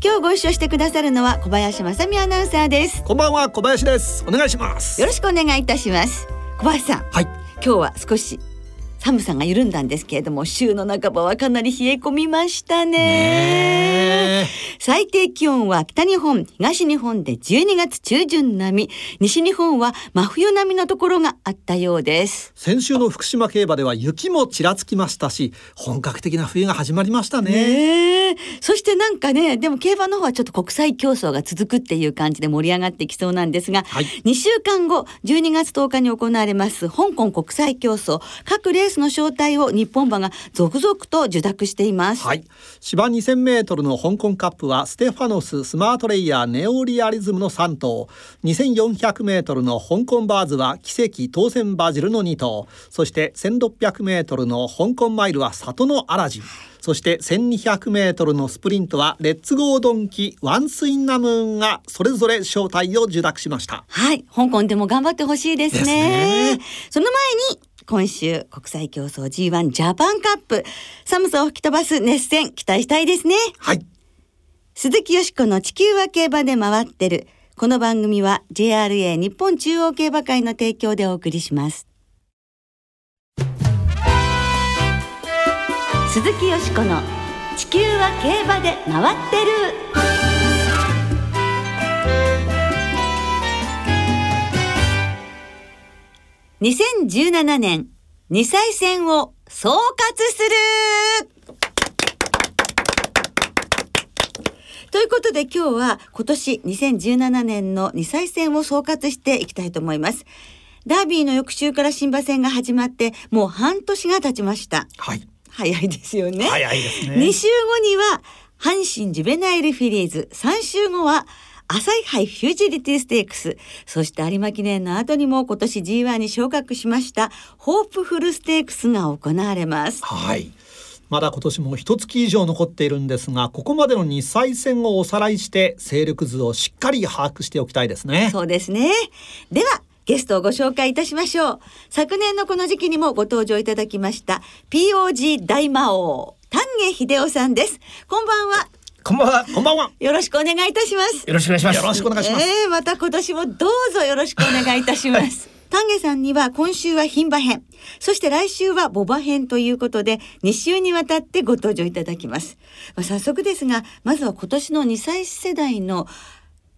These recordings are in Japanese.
今日ご一緒してくださるのは小林正美アナウンサーです。こんばんは小林です。お願いします。よろしくお願いいたします。小林さんはい。今日は少し寒さが緩んだんですけれども週の半ばはかなり冷え込みましたね。ね最低気温は北日本東日本で12月中旬並み。西日本は真冬並みのところがあったようです。先週の福島競馬では雪もちらつきましたし本格的な冬が始まりましたね。そしてなんかねでも競馬の方はちょっと国際競争が続くっていう感じで盛り上がってきそうなんですが、はい。2週間後12月10日に行われます香港国際競争。各レースの招待を日本馬が続々と受諾しています、はい。芝2000メートルの香港カップはステファノススマートレイヤーネオリアリズムの3頭。2400メートルの香港バーズは奇跡当選バジルの2頭。そして1600メートルの香港マイルは里のアラジン。そして1200メートルのスプリントはレッツゴードンキワンスインナムーンがそれぞれ招待を受諾しました。はい、香港でも頑張ってほしいですね。ですね。その前に、今週国際競争 G1 ジャパンカップ、寒さを吹き飛ばす熱戦期待したいですね。はい鈴木よしこの地球は競馬で回ってる。この番組は JRA 日本中央競馬会の提供でお送りします。鈴木よしこの地球は競馬で回ってる。2017年2歳戦を総括するということで今日は今年2017年の2歳戦を総括していきたいと思います。ダービーの翌週から新馬戦が始まってもう半年が経ちました。はい早いですよね。早いですね2週後には阪神ジュベナイルフィリーズ3週後は朝日杯フュージリティステークスそして有馬記念の後にも今年 G1 に昇格しましたホープフルステークスが行われます。はい。まだ今年も一月以上残っているんですが、ここまでの2歳戦をおさらいして勢力図をしっかり把握しておきたいですね。そうですね。では、ゲストをご紹介いたしましょう。昨年のこの時期にもご登場いただきました、POG 大魔王、丹下秀夫さんです。こんばんは。こんばんは。こんばんは。よろしくお願いいたします。よろしくお願いします。よろしくお願いします。えー、また今年もどうぞよろしくお願いいたします。丹下さんには今週は牝馬編、そして来週はボバ編ということで、2週にわたってご登場いただきます。まあ、早速ですが、まずは今年の2歳世代の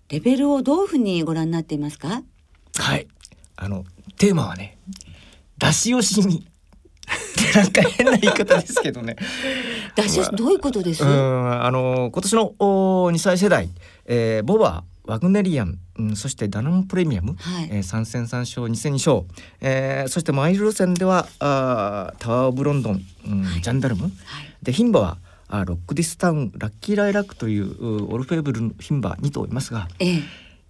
レベルをどういうふうにご覧になっていますか？はい。あのテーマはね、出し惜しみ。なんか変な言い方ですけどね。出どういうことです、うん、あの今年のお2歳世代、えー、ボバ、ワグネリアン、うん、そしてダノンプレミアム、はい。えー、3戦3勝2戦2勝、えー、そしてマイル路線ではあータワーオブロンドン、うんジャンダルム、はい。で牝馬はあーロックディスタウンラッキーライラックといううオルフェーブルの牝馬2頭いますが。ええ。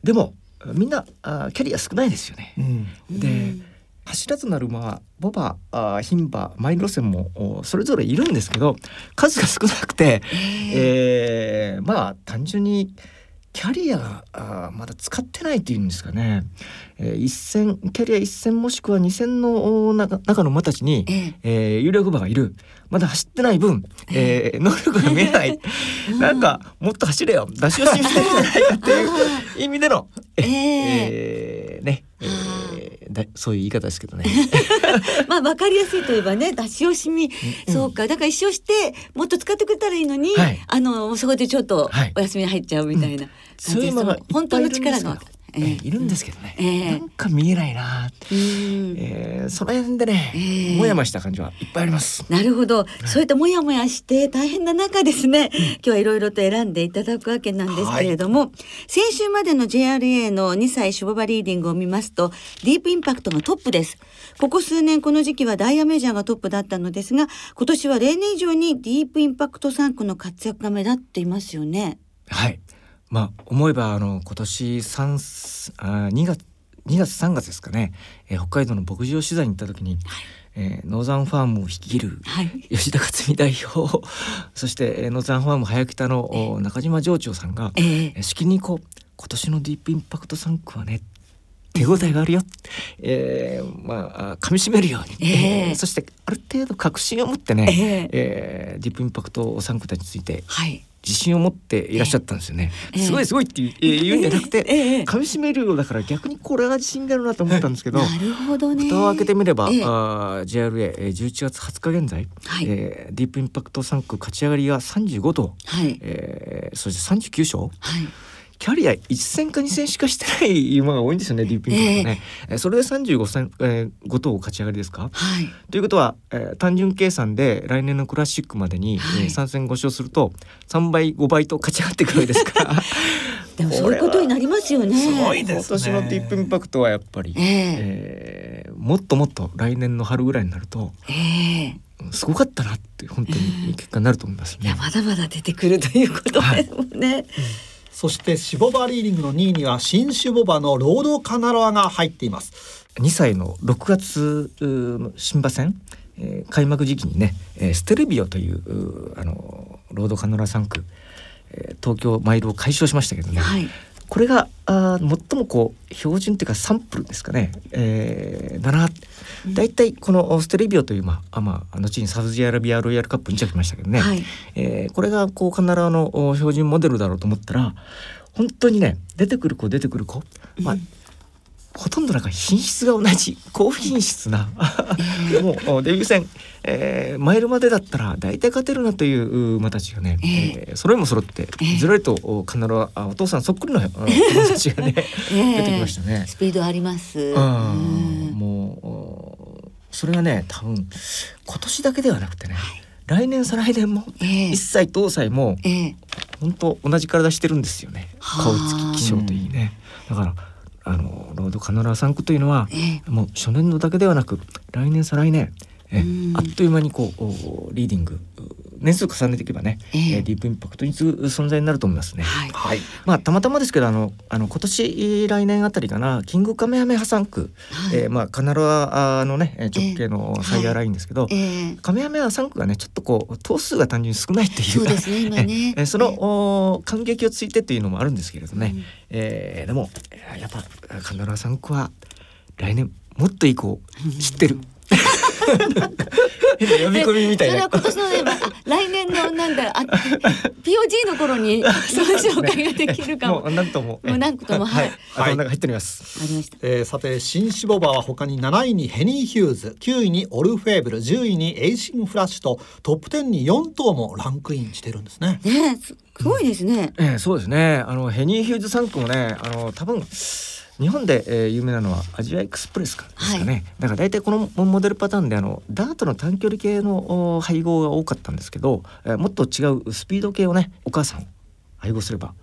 でもみんなあーキャリア少ないですよね。うん。でうん走らずなる馬はボバ牝馬マイル路線もおそれぞれいるんですけど数が少なくて、えー。まあ単純にキャリアがあーまだ使ってないっていうんですかね、えー、一戦キャリア1戦もしくは2戦のお中中の馬たちに、ええ。えー有力馬がいる。まだ走ってない分、えー能力が見えない。なんかもっと走れよ。出し惜しみしてるんじゃないかっていう意味での、ええ。えーね、えーだそういう言い方ですけどね。まあ分かりやすいといえばね出し惜しみ、そうか。だから一生してもっと使ってくれたらいいのに、はいあのそこでちょっとはいお休みに入っちゃうみたいな感じで、そういう馬がいっぱい本当のいるんですけど力が、えーいるんですけどね、ええ。なんか見えないな、うん。えーその辺でね、ええ。もやもやした感じはいっぱいあります。なるほど、そういったモヤモヤして大変な中ですね、今日はいろいろと選んでいただくわけなんですけれども、先週までの JRA の2歳シュボバリーディングを見ますとディープインパクトがトップです。ここ数年この時期はダイヤメジャーがトップだったのですが今年は例年以上にディープインパクト3区の活躍が目立っていますよね。はいまあ思えばあの今年三あ2月2月3月ですかね、えー、北海道の牧場取材に行った時に、はい。えー、ノーザンファームを率いる吉田勝己代表、そして、えー、ノーザンファーム早来の、中島場長さんが、えー、しきりにこう今年のディープインパクト産駒はね手応えがあるよ、えー、まあ噛みしめるように、えー、そしてある程度確信を持ってね、えー、えー、ディープインパクト産駒たちについて、はい、自信を持っていらっしゃったんですよね。えー、すごいすごいって言うんじゃなくて、えー、噛み締めるようだから逆にこれが自信だろうなと思ったんですけど、なるほどね。蓋を開けてみれば、えー、あ JRA 11月20日現在、はい、えー、ディープインパクト3区勝ち上がりが35と、はい、えー、そして39勝。はいキャリア1戦か2戦しかしてない馬が多いんですよねディープインパクトね、えー、それで35戦、えー、5頭勝ち上がりですか、はい、ということは、えー、単純計算で来年のクラシックまでに、はい、えー、3戦5勝すると3倍5倍と勝ち上がってくるわけですか？ら でもそういうことになりますよね。すごいです、ね、今年のディープインパクトはやっぱり、えー、えー、もっともっと来年の春ぐらいになると、えー、すごかったなって本当に結果になると思います、ね、いやまだまだ出てくるということですもんね。はい。うんそしてシボバリーディングの2位には新シボバのロードカナロアが入っています。2歳の6月の新馬戦、えー、開幕時期にね、えー、ステルビオというあのロードカナロア3区、えー、東京マイルを解消しましたけどね、はい、これがあ最もこう標準っていうかサンプルですかね、えー、だな大体このステレビオという、まあまあ、後にサウジアラビアロイヤルカップ2着きましたけどね、はい、えー、これがこうカナダの標準モデルだろうと思ったら本当にね出てくる子出てくる子、まあ、ほとんどなんか品質が同じ高品質な。もうデビュー戦、えー、マイルまでだったら大体勝てるなという馬たちがね、えー、えー、揃いも揃ってずらりと必ずあお父さんそっくりの馬たちがね、出てきましたね。スピードあります。うん、もうそれがね多分今年だけではなくてね、はい、来年再来年も、えー、1歳東歳も、えー、本当同じ体してるんですよね。顔つき気象といいね。だからあのロードカノラ3区というのは、えー、もう初年度だけではなく来年再来年えあっという間にこうリーディング年数重ねていけばね、えー、ディープインパクトに次ぐ存在になると思いますね。はい。まあたまたまですけどあのあの今年来年あたりかなキングカメハメハ3区、はい、えー、まあカナロアのね直径のサイヤーラインですけど、えーはい、カメハメハ3区がねちょっとこう頭数が単純に少ないっていうそうですね今ね。えー、その、えー、感激をついてっていうのもあるんですけれどね、うん、えー、でもやっぱカナロア産駒は来年もっといい子知ってる。呼び込みみたいな。それは今年のね、まあ、来年のなんだあ POG の頃に その紹介ができるかも。もう何とも。もう何ともはい。はい、入っております。ありました。えー、さて新種牡馬は他に7位にヘニーヒューズ、9位にオルフェーブル、10位にエイシンフラッシュとトップ10に4頭もランクインしてるんですね。ねすごいですね。えー、そうですね。あのヘニーヒューズ3区もね、あの多分。日本で、えー、有名なのはアジアエクスプレスかですかね、はい、だから大体このモデルパターンであのダートの短距離系の配合が多かったんですけど、えー、もっと違うスピード系をねお母さん配合すれば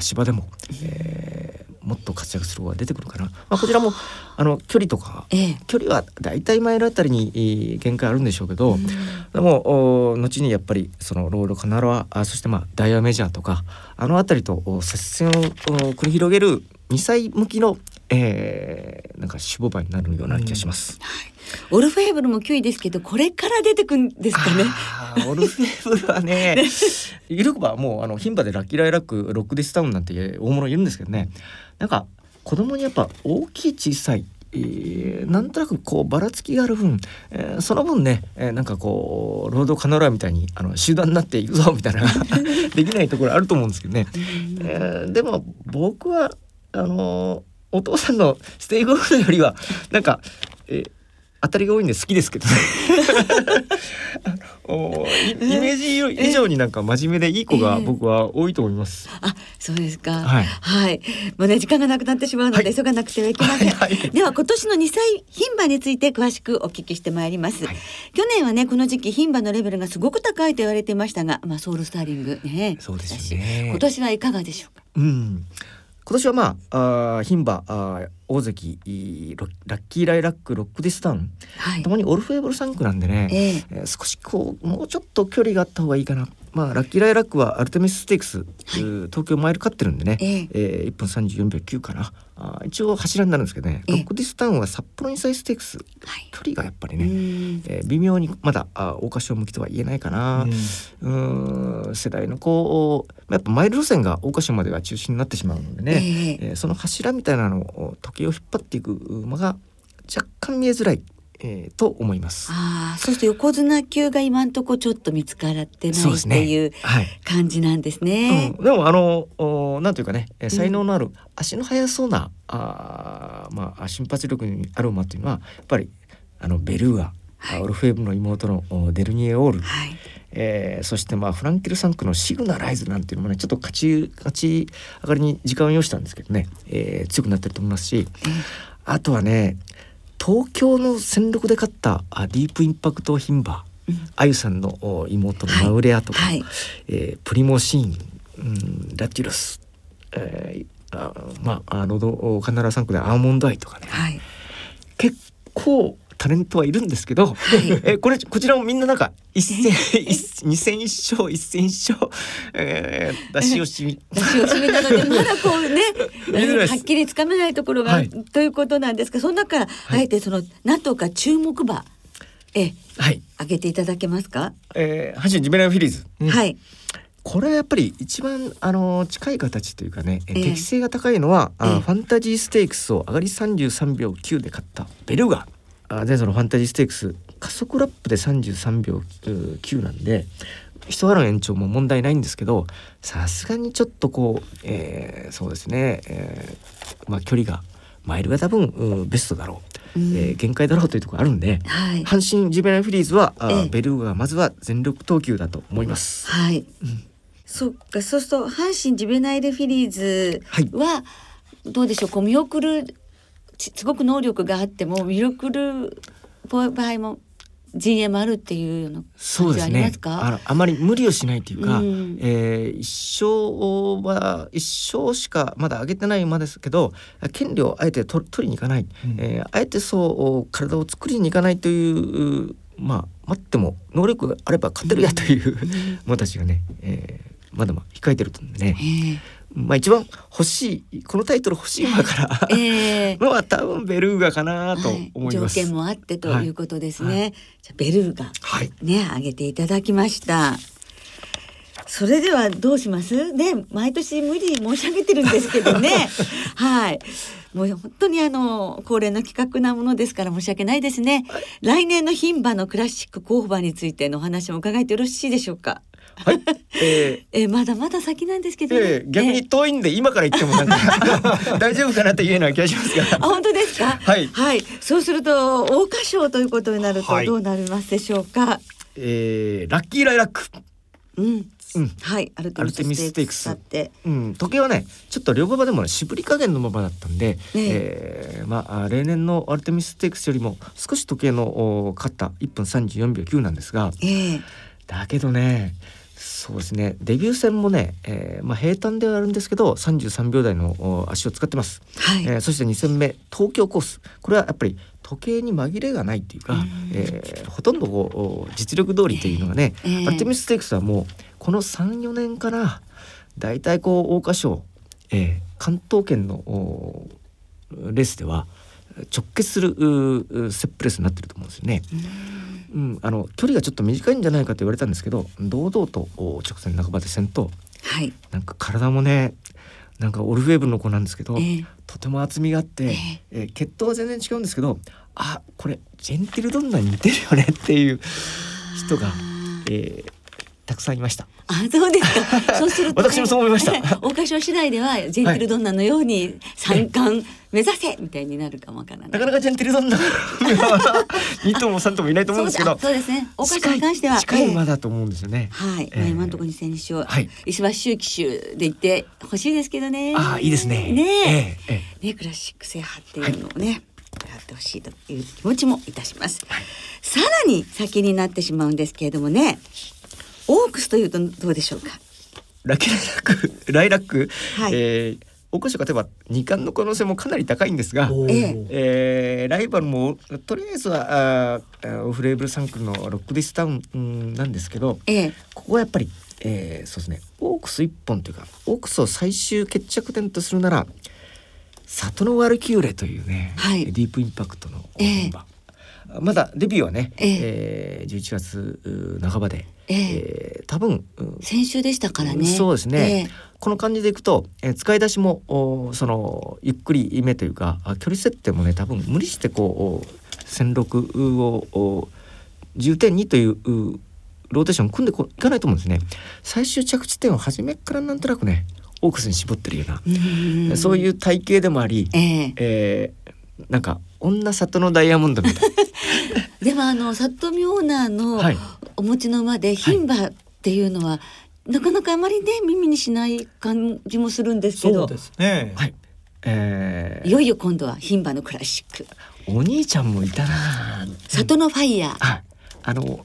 芝でも、えー、もっと活躍する方が出てくるかな、まあ、こちらもあの距離とか、ええ、距離は大体マイルあたりに、えー、限界あるんでしょうけど、うん、でもお後にやっぱりそのロールカナロアあそしてまあダイヤメジャーとかあの辺りと接戦を繰り広げる2歳向きの、えー、なんか脂肪馬になるような気がします。はい、オルフェーブルも9位ですけどこれから出てくんですかね。オルフェーブルはねいるばもうあの牝馬でラッキーライラックロックディスタウンなんて大物いるんですけどねなんか子供にやっぱ大きい小さいえー、なんとなくこうばらつきがある分、えー、その分ね、えー、なんかこうロードカノラみたいにあの集団になっていくぞみたいな できないところあると思うんですけどね、えー、でも僕はあのお父さんのステイゴルフよりはなんか、え当たりが多いんで好きですけどね おイメージ以上になんか真面目でいい子が僕は多いと思います。あ、そうですか。はい。はい。もうね時間がなくなってしまうので、急がなくてはいけません。はいはい、では今年の2歳牝馬について詳しくお聞きしてまいります。はい、去年はねこの時期牝馬のレベルがすごく高いと言われてましたが、まあソウルスターリングね。そうですね。今年はいかがでしょうか？うん。今年はまあ牝馬大関ラッキーライラックロックディスタウン、はい、ともにオルフェーブル産駒なんでね、えー、えー、少しこうもうちょっと距離があった方がいいかなまあラッキーライラックはアルテミスステークス、はい。東京マイル勝ってるんでね、ええ。えー、1分34秒9かな。あー一応柱になるんですけどね、ええ。ロックディスタウンは札幌インサイステークス。はい。距離がやっぱりうね、ん。えー微妙にまだあ桜花賞向きとは言えないかな、うーん世代のこうやっぱマイル路線が桜花賞までが中心になってしまうのでね、ええ。えーその柱みたいなのを時計を引っ張っていく馬が若干見えづらい、えーと思います。ああそうすると横綱級が今んとこちょっと見つからってないねていうはい。感じなんですね。うん、でもあのおなんというかねえーん才能のある足の速そうな、あーまあ瞬発力にある馬っていうのはやっぱりあのベルーア、はい。オルフェーブの妹のおデルニエオール、はい。えーそしてまあフランケル3区のシグナライズなんていうのもねちょっと勝ち勝ち上がりに時間を要したんですけどね、えー強くなってると思いますしあとはね東京の戦力で勝ったあディープインパクト牝馬うんあゆさんのお妹のマウレアとか、はい。えープリモシーン、うん、ラティロス、えーあまああロドカナラ3区でアーモンドアイとかねはい。結構タレントはいるんですけど、えーこれこちらもみんななんか一戦 一二戦一勝一戦一勝、えー、出し惜しみ。出し惜しみなので まだこうねはっきりつかめないところが、はい。ということなんですがその中からあえてその何とか注目馬えはい、挙げていただけますか、えー、阪神ジメラフィリーズ。うん。はい。これはやっぱり一番あの近い形というかね、ええ。え適性が高いのは、あええ。ファンタジーステークスを上がり33秒9で勝ったベルガあ前走のファンタジーステークス加速ラップで33秒う9なんで一腹の延長も問題ないんですけどさすがにちょっとこう、えーそうですね、えーまあ、距離がマイルが多分うベストだろう、うん。えー限界だろうというところあるんではい。阪神ジュベナイルフィリーズは、あええ。ベルガがまずは全力投球だと思います。はい、そっかそうすると阪神ジュベナイルフィリーズはどうでしょうこう見送るちすごく能力があっても見送る場合も陣営もあるっていうようなそうですね。感じあります。か？あのあまり無理をしないというか、うん。えー一勝は一勝しかまだ上げてない馬ですけど、権利をあえて取取りに行かない、うん。えーあえてそう体を作りに行かないというまあ待っても能力があれば勝てるやという馬たちがね、えーまだまだ控えてると思うんでね、えまあ一番欲しいこのタイトル欲しい馬からええ。えのは多分ベルーガかなとはい。思います。条件もあってということですね。はい。じゃあベルーガはい。ね挙げていただきました。それではどうします？ね毎年無理申し上げてるんですけどね。はい。もう本当にあの恒例の企画なものですから申し訳ないですね、来年の牝馬のクラシック候補馬についてのお話も伺えてよろしいでしょうか？はい、えー。えーまだまだ先なんですけどね、ええ逆に遠いんで今から言ってもなんか 大丈夫かなというような気がしますが。あ本当ですか？はい。そうすると桜花賞ということになるとはい。どうなりますでしょうか、えー、ラッキーライラック。うん、うん。はい、アルテミミス。ステークス。って。うん、時計はねちょっと両馬場でもね絞り加減の馬場だったんで、え。えーまあ例年のアルテミスステークスよりも少し時計のお勝った。1分34秒9なんですが。ええ。だけどねそうですね。デビュー戦もね、えーまあ、平坦ではあるんですけど33秒台のお足を使ってます。はい、えーそして2戦目東京コース。これはやっぱり時計に紛れがないっていうか、うん。えーほとんどこう実力通りというのがね、ええアルテミスステークスはもうこの34年からだいたいこう桜花賞、えー関東圏のおレースでは直結するセップレスになってると思うんですよね。うん、あの距離がちょっと短いんじゃないかと言われたんですけど堂々とお直線半ばで先頭はい、なんか体もねなんかオルフェーブルの子なんですけど、ええ。とても厚みがあって、えー血統は全然違うんですけどあこれジェンティルドンナに似てるよねっていう人が、えーたくさんいました。あ、そうですか。そうすると、私もそう思いました桜花賞次第ではジェンティルドンナのように三冠目指せみたいになるかもわからない。なかなかジェンティルドンナ2頭も3頭もいないと思うんですけどそうですね。桜花賞に関しては近い馬ええだと思うんですよね。はい、ええまあ今のところ二戦二勝、はい石橋周騎手で言ってほしいですけどね。ああいいですね。ねええええね、クラシック制覇っていうのをね、やってほしいという気持ちもいたします。さらに先になってしまうんですけれどもね、オークスというとどうでしょうか？ラキライラック ライラック、はい。えー大越勝てば二冠の可能性もかなり高いんですが。ええ。えーライバルもとりあえずはあオフレーブルサンクルのロックディスタウンうんなんですけどええ、ここはやっぱりえー、そうですね。オークス一本というかオークスを最終決着点とするなら里のワルキューレというね、はい。ディープインパクトのええ。本場、まだデビューはね、ええ。ー、11月う半ばで、ええ。えー多分うん。先週でしたからね。そうですね、えこの感じでいくと、えー使い出しもおそのゆっくりめというかあ距離設定もね多分無理してこう線六をお重点にといううローテーション組んでこいかないと思うんですね。最終着地点を初めからなんとなくねオークスに絞ってるような、そういう体型でもあり、ええ。えーなんか女里のダイヤモンドみたい。でもあの里見オーナーのはい。お持ちの馬で牝馬っていうのは、なかなかあまりね耳にしない感じもするんですけど。そうですね。はい。えー。いよいよ今度は牝馬のクラシック。お兄ちゃんもいたな。里のファイヤー、はい、あの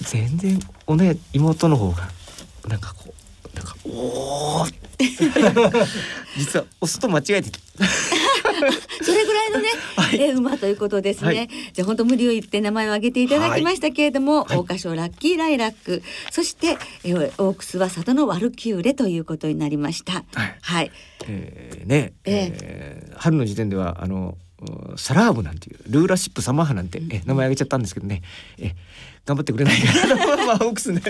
全然おね妹の方がなんかこうなんかおお 実はオスと間違えてた それぐらいのね、はい。えー馬ということですね。はい。じゃあ本当無理を言って名前を挙げていただきましたけれども、はい。桜花賞ラッキーライラック、そして、えーオークスは里のワルキューレということになりました。はい。はい、えーね、ええー春の時点ではあのうんサラーブなんていうルーラーシップサマーハなんて、え名前挙げちゃったんですけどね、え頑張ってくれないかなまあオークスね、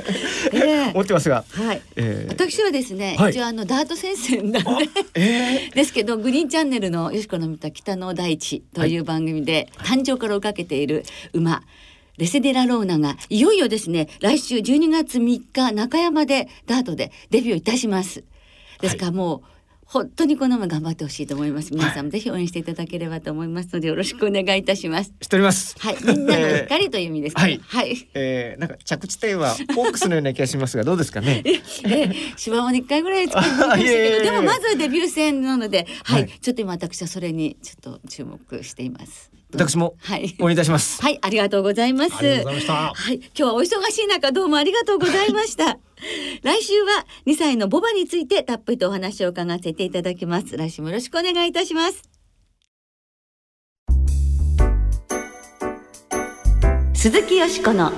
ええ思ってますが、はい。えー。私はですね、はい。一応あのダート先生なんで。え ですけどグリーンチャンネルのよしこの見た北の大地という番組で誕生から追いかけている馬、レセデラローナがいよいよですね来週12月3日中山でダートでデビューいたします。ですからもう、本当にこの馬頑張ってほしいと思います皆さんもぜひ応援していただければと思いますのでよろしくお願いいたしますー、知っております。はいみんなの 光という意味ですか？ら、えーはい、えー、なんか着地点はオークスのような気がしますがどうですかね？ええ芝も一回ぐらい作ってみましたけど でもまずはデビュー戦なので、はい、はいちょっと今私はそれにちょっと注目しています。私もはい。応援いたします。はい、ありがとうございます。ありがとうございましたはい、今日はお忙しい中どうもありがとうございました。来週は2歳のボバについてたっぷりとお話を伺わせていただきます。来週もよろしくお願いいたします。鈴木よしこの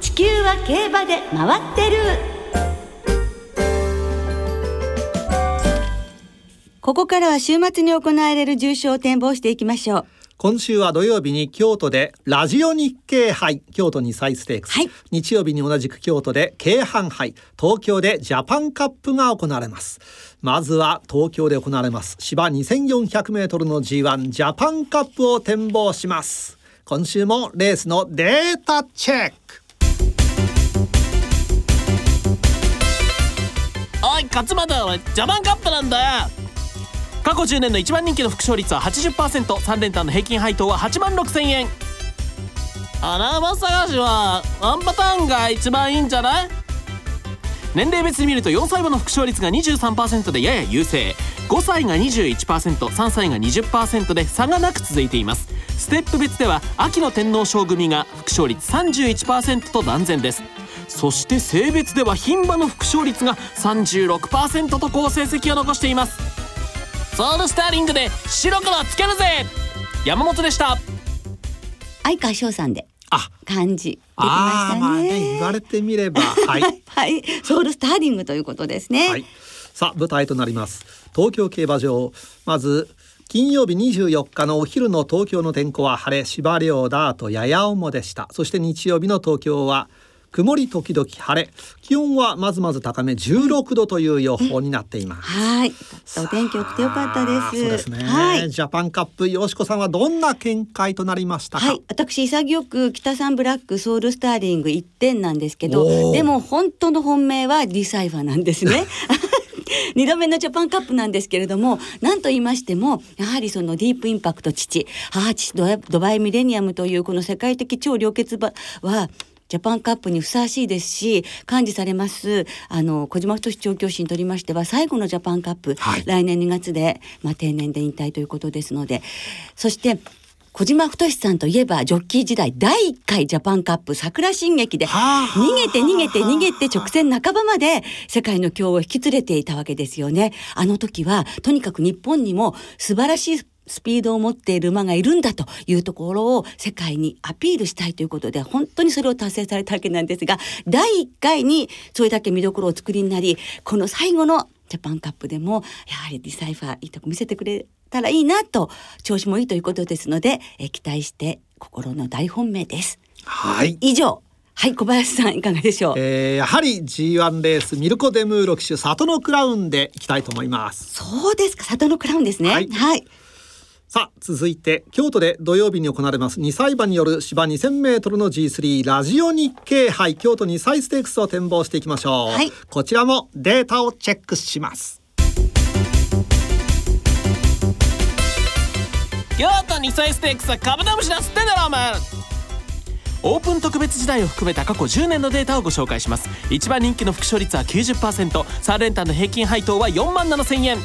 地球は競馬で回ってる。ここからは週末に行われる重賞を展望していきましょう。今週は土曜日に京都でラジオ日経杯京都2歳ステークス、はい。日曜日に同じく京都で京阪杯東京でジャパンカップが行われます。まずは東京で行われます。芝2400メートルの G1 ジャパンカップを展望します。今週もレースのデータチェック。おい勝俣おいジャパンカップなんだよ過去10年の一番人気の副勝率は 80%3 連単の平均配当は8万6千円。穴場探しはワンパターンが一番いいんじゃない？年齢別に見ると4歳馬の副勝率が23%でやや優勢。5歳が 21%3 歳が20%で差がなく続いています。ステップ別では秋の天皇賞組が副勝率31%と断然です。そして性別では牝馬の副勝率が36%と好成績を残しています。ソウルスターリングで白黒つけるぜ。山本でした。相川翔さんで。あ。漢字出てましたね。ね言われてみれば。はい。はい、ソウルスターリングということですね。はい、さあ舞台となります。東京競馬場。まず金曜日24日のお昼の東京の天候は晴れ芝涼ダートやや重でした。そして日曜日の東京は曇り時々晴れ。気温はまずまず高め16度という予報になっています、はい、お天気良くてよかったです。そうですね、はい。ジャパンカップよしこさんはどんな見解となりましたか、はい、私潔く北三ブラックソウルスターリング1点なんですけどでも本当の本命はディサイファーなんですね。2度目のジャパンカップなんですけれども何と言いましてもやはりそのディープインパクト父母父ドバドバイミレニアムというこの世界的超良血馬はジャパンカップにふさわしいですし管理されますあの小島太調教師にとりましては最後のジャパンカップ、はい来年2月で、まあ、定年で引退ということですのでそして小島太さんといえばジョッキー時代第1回ジャパンカップ桜進撃ではあ逃げて逃げて逃げて直線半ばまで世界の強を引き連れていたわけですよね。あの時はとにかく日本にも素晴らしいスピードを持っている馬がいるんだというところを世界にアピールしたいということで本当にそれを達成されたわけなんですが第1回にそれだけ見どころを作りになりこの最後のジャパンカップでもやはりディサイファーいいとこ見せてくれたらいいなと調子もいいということですので、え期待して心の大本命です。はい。以上はい小林さんいかがでしょう、えー、やはり G1 レースミルコ・デムーロ騎手里のクラウンでいきたいと思います。そうですか里のクラウンですね。はい、はいさあ続いて京都で土曜日に行われます。2歳馬による芝2000メートルの G3 ラジオ日経杯。京都2歳ステークスを展望していきましょう、はい、こちらもデータをチェックします。京都2歳ステークスは株ダムシだっつってんだろお前オープン特別時代を含めた過去10年のデータをご紹介します。一番人気の副勝率は 90%3 連単の平均配当は4万7000円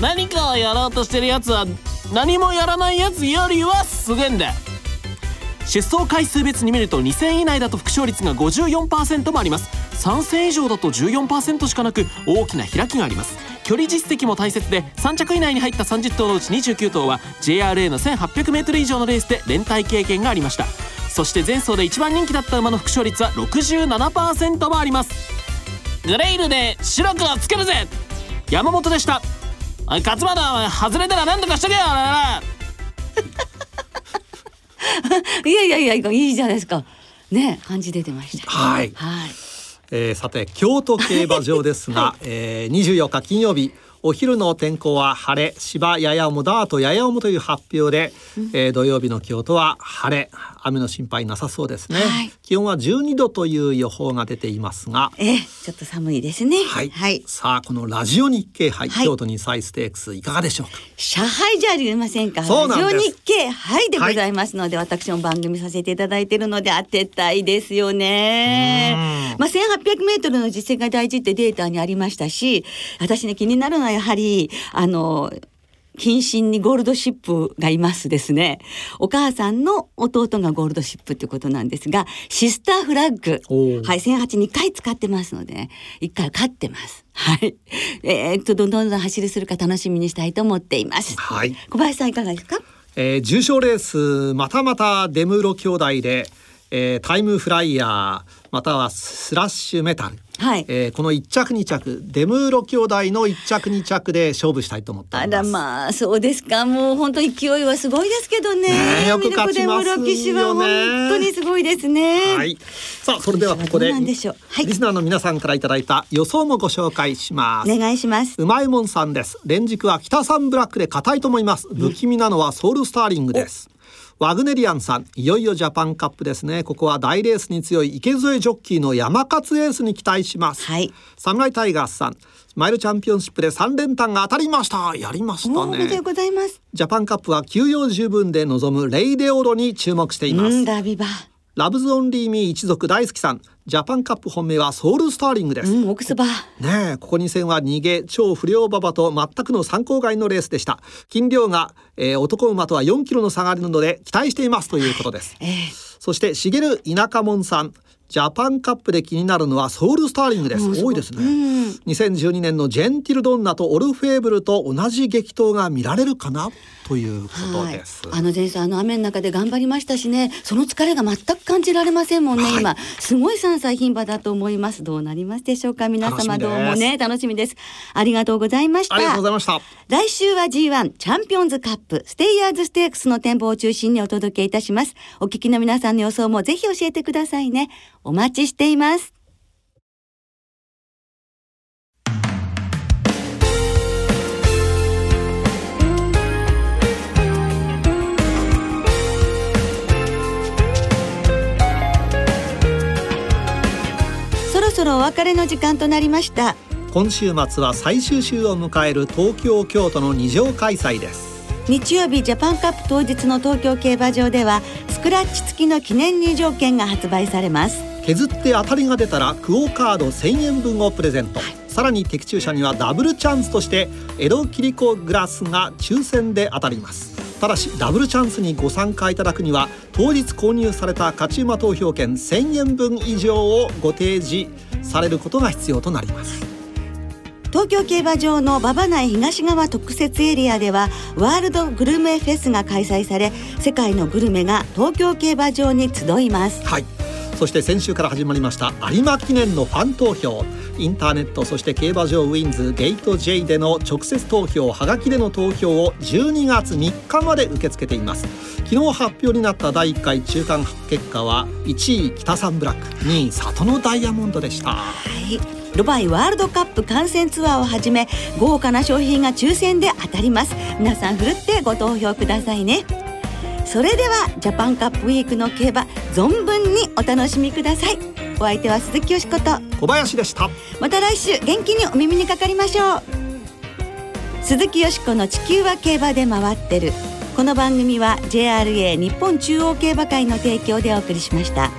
何かをやろうとしてるやつは何もやらないやつよりはすげえんだ。出走回数別に見ると2000以内だと副勝率が54%もあります。3戦以上だと14%しかなく大きな開きがあります。距離実績も大切で3着以内に入った30頭のうち29頭は JRA の 1800m 以上のレースで連帯経験がありました。そして前走で一番人気だった馬の副勝率は67%もあります。グレイルで白くをつけるぜ。山本でした。勝俣外れたら何とかしとけよ いやいやいやいいじゃないですか。ね感じ出てました、はい、はい、えー、さて京都競馬場ですが、はい、えー、24日金曜日お昼の天候は晴れ芝やや重ダートやや重という発表で、うん、えー、土曜日の京都は晴れ雨の心配なさそうですね、はい、気温は12度という予報が出ていますが。えちょっと寒いですね。はい、はい、さあこのラジオ日経杯、はい、京都にサイステークスいかがでしょうか？社杯じゃありませんか？ラジオ日経杯でございますので、私も番組させていただいているので当てたいですよね。まあ1800メートルの実践が大事ってデータにありましたし私ね気になるのはやはりあの近親にゴールドシップがいますですね。お母さんの弟がゴールドシップっていうことなんですが、シスターフラッグ。はい、1008 2回使ってますので、ね、1回勝ってます。はい。えー、っと、どんどんどん走りするか楽しみにしたいと思っています。はい。小林さんいかがですか？えー、重賞レース、またまたデムーロ兄弟で、えー、タイムフライヤー、またはスラッシュメタル。はい、えー、この一着二着デムーロ兄弟の一着二着で勝負したいと思ってあらまあそうですか。もう本当勢いはすごいですけどね。ねよく勝ちますよね。本当にすごいですね。はい。さあそれではここで、はい、リスナーの皆さんからいただいた予想もご紹介します。お願いします。うまいもんさんです。連軸は北三ブラックで硬いと思います。不気味なのはソウルスターリングです、ワグネリアンさんいよいよジャパンカップですね。ここは大レースに強い池添ジョッキーのヤマカツエースに期待します、はい、サムライタイガースさんマイルチャンピオンシップで三連単が当たりました。やりましたね。でございます。ジャパンカップは休養十分で臨むレイデオロに注目しています。ラビバラヴズオンリーミー一族大好きさん。ジャパンカップ本命はソウルスターリングです、うん、オークス馬ねここ2戦は逃げ超不良馬場と全くの参考外のレースでした。金量が、えー、男馬とは4キロの差があるので期待していますということです、えー、そして茂田舎門さんジャパンカップで気になるのはソウルスターリングです。多いですね。2012年のジェンティルドンナとオルフェーブルと同じ激闘が見られるかな？ということです。はい、あの前走あの雨の中で頑張りましたしね、その疲れが全く感じられませんもんね。はい、今すごい3歳牝馬だと思います。どうなりますでしょうか。皆様どうもね楽しみです。ありがとうございました。ありがとうございました。来週は G1 チャンピオンズカップステイヤーズステークスの展望を中心にお届けいたします。お聞きの皆さんの予想もぜひ教えてくださいね。お待ちしています。そろそろお別れの時間となりました今週末は最終週を迎える東京京都の二条開催です日曜日ジャパンカップ当日の東京競馬場ではスクラッチ付きの記念入場券が発売されます。削って当たりが出たらクオカード1000円分をプレゼント、はい、さらに的中者にはダブルチャンスとして江戸切子グラスが抽選で当たります。ただしダブルチャンスにご参加いただくには当日購入された勝ち馬投票券1000円分以上をご提示されることが必要となります東京競馬場の馬場内東側特設エリアではワールドグルメフェスが開催され世界のグルメが東京競馬場に集います。はい。そして先週から始まりました有馬記念のファン投票。インターネットそして競馬場ウィンズゲート J での直接投票はがきでの投票を12月3日まで受け付けています。昨日発表になった第1回中間結果は1位北三ブラック2位里のダイヤモンドでした。はいドバイワールドカップ観戦ツアーをはじめ豪華な商品が抽選で当たります。皆さんふるってご投票くださいね。それではジャパンカップウィークの競馬存分にお楽しみください。お相手は鈴木よしこと。小林でした。また来週元気にお耳にかかりましょう。鈴木よしこの地球は競馬で回ってる。この番組は JRA 日本中央競馬会の提供でお送りしました。